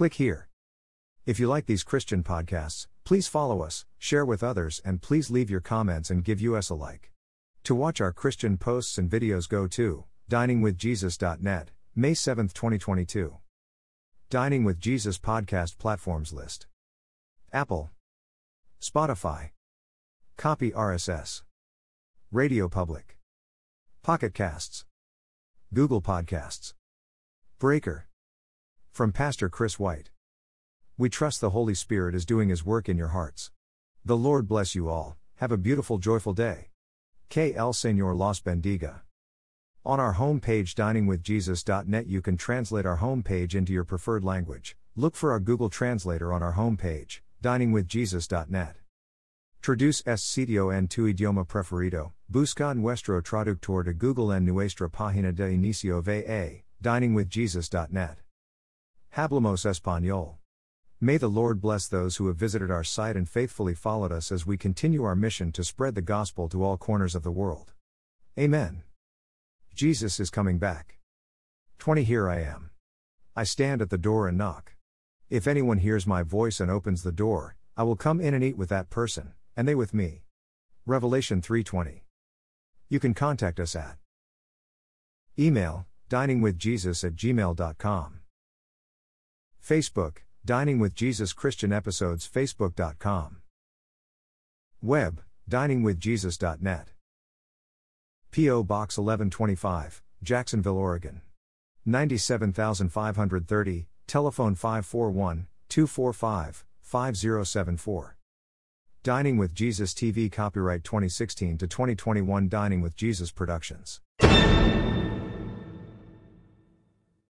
Click here. If you like these Christian podcasts, please follow us, share with others, and please leave your comments and give us a like. To watch our Christian posts and videos, go to diningwithjesus.net, May 7, 2022. Dining with Jesus podcast platforms list Apple, Spotify, Copy RSS, Radio Public, Pocket Casts, Google Podcasts, Breaker. From Pastor Chris White. We trust the Holy Spirit is doing His work in your hearts. The Lord bless you all, have a beautiful, joyful day. Que el Señor los bendiga. On our homepage diningwithjesus.net, you can translate our homepage into your preferred language. Look for our Google Translator on our homepage, diningwithjesus.net. Traduce es sitio en tu idioma preferido. Busca nuestro traductor de Google en nuestra página de inicio va, diningwithjesus.net. Hablamos español. May the Lord bless those who have visited our site and faithfully followed us as we continue our mission to spread the gospel to all corners of the world. Amen. Jesus is coming back. 20 Here I am. I stand at the door and knock. If anyone hears my voice and opens the door, I will come in and eat with that person, and they with me. Revelation 3:20. You can contact us at email diningwithjesus at gmail.com. Facebook, Dining with Jesus Christian Episodes, facebook.com. Web, diningwithjesus.net. P.O. Box 1125, Jacksonville, Oregon. 97530, telephone 541 245 5074. Dining with Jesus TV copyright 2016 to 2021 Dining with Jesus Productions.